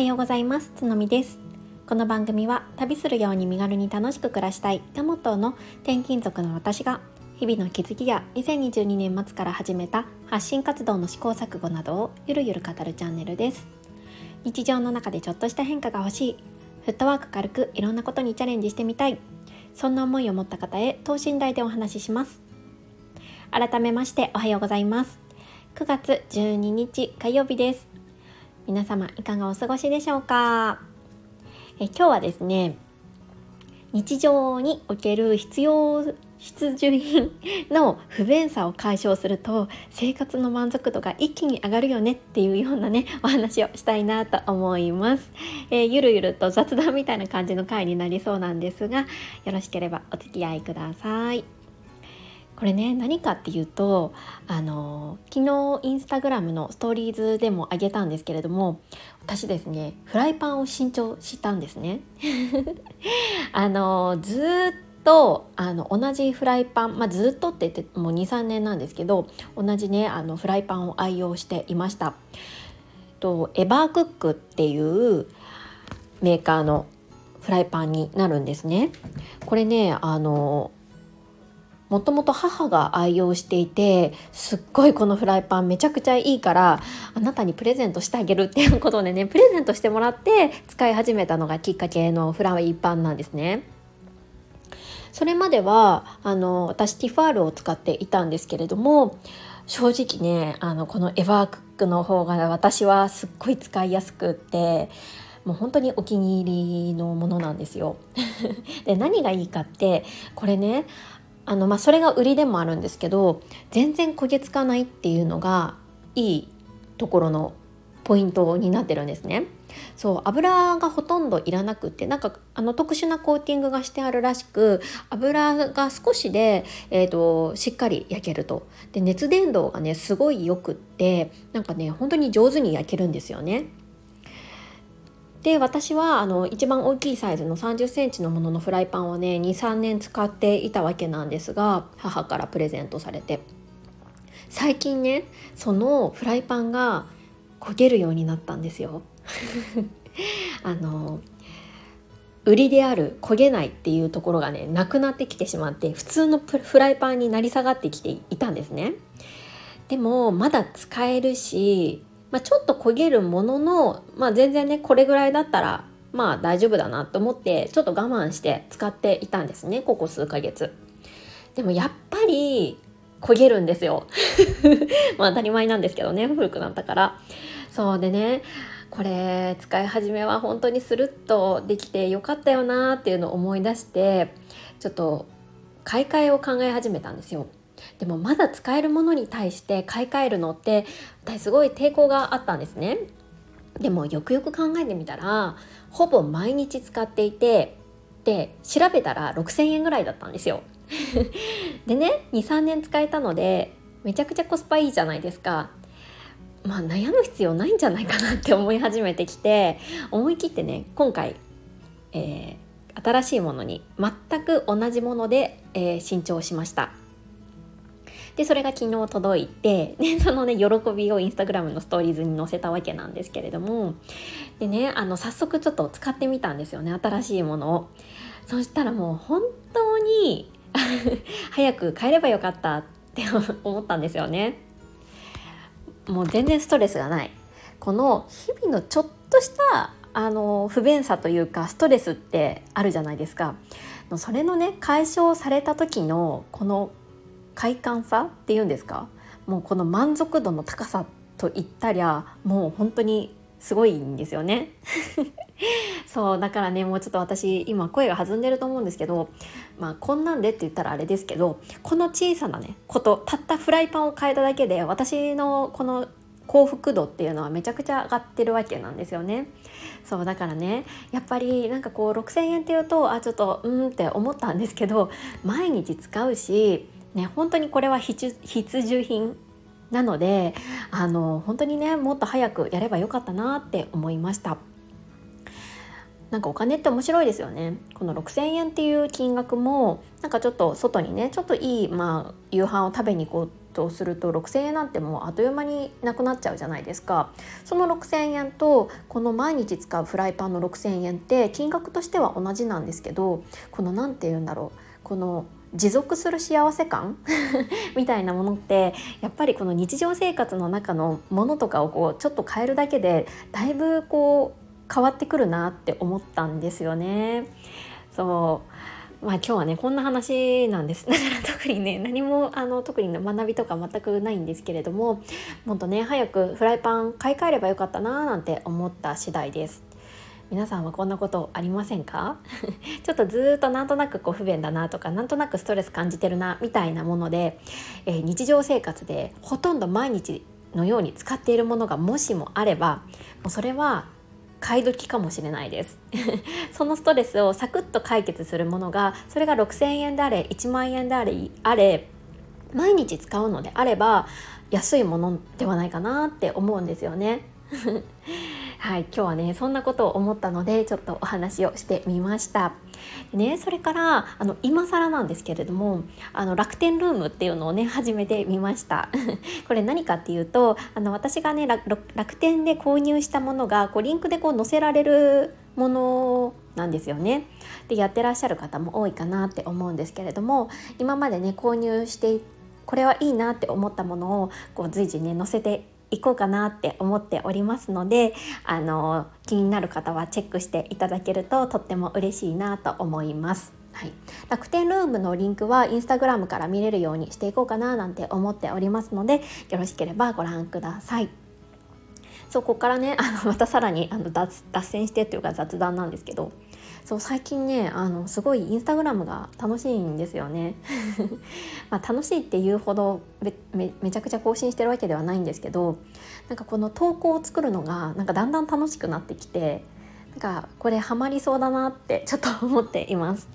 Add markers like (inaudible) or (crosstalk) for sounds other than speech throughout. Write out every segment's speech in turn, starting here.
はようございます。つのみです。この番組は旅するように身軽に楽しく暮らしたいがモットーの転勤族の私が日々の気づきや2022年末から始めた発信活動の試行錯誤などをゆるゆる語るチャンネルです。日常の中でちょっとした変化が欲しいフットワーク軽くいろんなことにチャレンジしてみたいそんな思いを持った方へ等身大でお話しします。改めましておはようございます。9月12日火曜日です。皆様いかがお過ごしでしょうか？え今日はですね日常における必要必需品の不便さを解消すると生活の満足度が一気に上がるよねっていうようなねお話をしたいなと思います、えー、ゆるゆると雑談みたいな感じの回になりそうなんですがよろしければお付き合いください。これね何かっていうとあの昨日インスタグラムのストーリーズでもあげたんですけれども私ですねフライパンを新調したんですね。(laughs) あのずっとあの同じフライパン、まあ、ずっとって言ってもう23年なんですけど同じねあのフライパンを愛用していました。とエバークックっていうメーカーのフライパンになるんですね。これねあのもともと母が愛用していてすっごいこのフライパンめちゃくちゃいいからあなたにプレゼントしてあげるっていうことでねプレゼントしてもらって使い始めたのがきっかけのフライパンなんですね。それまではあの私ティファールを使っていたんですけれども正直ねあのこのエバークックの方が私はすっごい使いやすくってもう本当にお気に入りのものなんですよ。(laughs) で何がいいかってこれねあの、まあ、それが売りでもあるんですけど全然焦げつかないっていうのがいいところのポイントになってるんですね。そう油がほとんどいらなくってなんかあの特殊なコーティングがしてあるらしく油が少しで、えーと、しっかり焼けるとで熱伝導がねすごいよくってなんかね本当に上手に焼けるんですよね。で私はあの一番大きいサイズの3 0センチのもののフライパンをね23年使っていたわけなんですが母からプレゼントされて最近ねそのフライパンが焦げるようになったんですよ。(laughs) あの売りである焦げないっていうところがねなくなってきてしまって普通のフライパンになり下がってきていたんですね。でもまだ使えるしまあ、ちょっと焦げるものの、まあ、全然ねこれぐらいだったらまあ大丈夫だなと思ってちょっと我慢して使っていたんですねここ数ヶ月。でもやっぱり焦げるんですよ。(laughs) まあ当たり前なんですけどね古くなったから。そうでねこれ使い始めは本当にスルッとできてよかったよなっていうのを思い出してちょっと買い替えを考え始めたんですよ。でもまだ使えるものに対して買い替えるのってすごい抵抗があったんですね。でもよくよく考えてみたらほぼ毎日使っていてで調べたら6,000円ぐらいだったんですよ。(laughs) でね23年使えたのでめちゃくちゃコスパいいじゃないですか。まあ悩む必要ないんじゃないかなって思い始めてきて思い切ってね今回、えー、新しいものに全く同じもので、えー、新調しました。でそれが昨日届いてでそのね喜びをインスタグラムのストーリーズに載せたわけなんですけれどもでねあの早速ちょっと使ってみたんですよね新しいものを。そしたらもう本当に (laughs) 早く帰ればよかったって (laughs) 思ったんですよね。もう全然ストレスがない。この日々のちょっとしたあの不便さというかストレスってあるじゃないですか。それのね解消された時のこの快感さっていうんですか？もうこの満足度の高さといったりゃもう本当にすごいんですよね (laughs) そうだからねもうちょっと私今声が弾んでると思うんですけどまあこんなんでって言ったらあれですけどこの小さなねことたったフライパンを変えただけで私のこの幸福度っていうのはめちゃくちゃ上がってるわけなんですよね。そうだからねやっぱりなんかこう6,000円っていうとあちょっとうんって思ったんですけど毎日使うしね、本当にこれは必需品なのであの本当にねもっと早くやればよかったなって思いました。なんかお金って面白いですよね。この6,000円っていう金額もなんかちょっと外にねちょっといい、まあ、夕飯を食べに行こうとすると6,000円なんてもうあっという間になくなっちゃうじゃないですか。その6,000円とこの毎日使うフライパンの6,000円って金額としては同じなんですけどこの何て言うんだろう。この持続する幸せ感？(laughs) みたいなものってやっぱりこの日常生活の中のものとかをこうちょっと変えるだけでだいぶこう変わってくるなって思ったんですよね。そうまあ今日はねこんな話なんです (laughs) だから特にね何もあの特に学びとか全くないんですけれどももっとね早くフライパン買い替えればよかったななんて思った次第です。皆さんはこんなことありませんか？(laughs) ちょっとずっとなんとなくこう不便だなとかなんとなくストレス感じてるなみたいなもので、えー、日常生活でほとんど毎日のように使っているものがもしもあればもうそれは買い時かもしれないです。(laughs) そのストレスをサクッと解決するものがそれが6,000円であれ1万円であれあれ毎日使うのであれば安いものではないかなって思うんですよね。(laughs) はい、今日はねそんなことを思ったのでちょっとお話をしてみました。ね、それからあの今更なんですけれどもあの楽天ルームっていうのをね始めてみました (laughs) これ何かっていうとあの私がね楽天で購入したものがこうリンクでこう載せられるものなんですよねでやってらっしゃる方も多いかなって思うんですけれども今までね購入してこれはいいなって思ったものをこう随時ね載せていこうかなって思っておりますのであの気になる方はチェックしていただけるととっても嬉しいなと思います。はい、楽天ルームのリンクはインスタグラムから見れるようにしていこうかななんて思っておりますのでよろしければご覧ください。そこからね (laughs) あのまたさらにあの脱線してっていうか雑談なんですけどそう最近ねあのすごいインスタグラムが楽しいんですよね。(laughs) ま、楽しいっていうほどめめちゃくちゃ更新してるわけではないんですけどなんかこの投稿を作るのがなんかだんだん楽しくなってきてなんかこれハマりそうだなってちょっと思っています。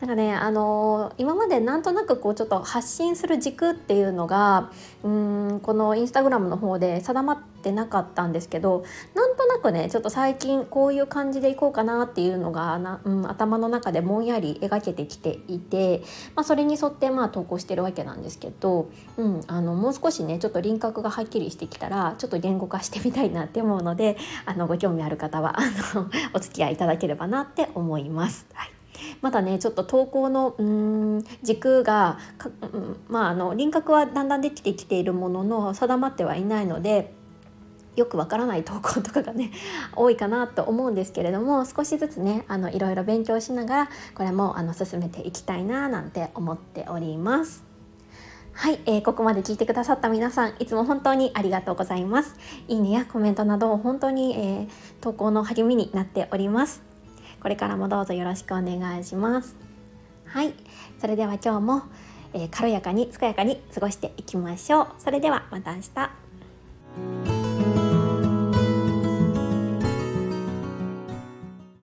なんかね、あのー、今までなんとなくこうちょっと発信する軸っていうのがうんこのインスタグラムの方で定まってなかったんですけどなんとなくねちょっと最近こういう感じでいこうかなっていうのがな、うん、頭の中でぼんやり描けてきていて、まあ、それに沿ってまあ投稿してるわけなんですけど、うん、あのもう少しねちょっと輪郭がはっきりしてきたらちょっと言語化してみたいなって思うのであのご興味ある方はあのお付き合いいただければなって思います。はいまだねちょっと投稿のうん軸がまああの輪郭はだんだんできてきているものの定まってはいないのでよくわからない投稿とかがね (laughs) 多いかなと思うんですけれども少しずつねあのいろいろ勉強しながらこれもあの進めていきたいななんて思っております。はい、えー、ここまで聞いてくださった皆さんいつも本当にありがとうございます。いいねやコメントなど本当に、えー、投稿の励みになっております。これからもどうぞよろしくお願いします。はい。それでは今日も、えー、軽やかに健やかに過ごしていきましょう。それではまた明日。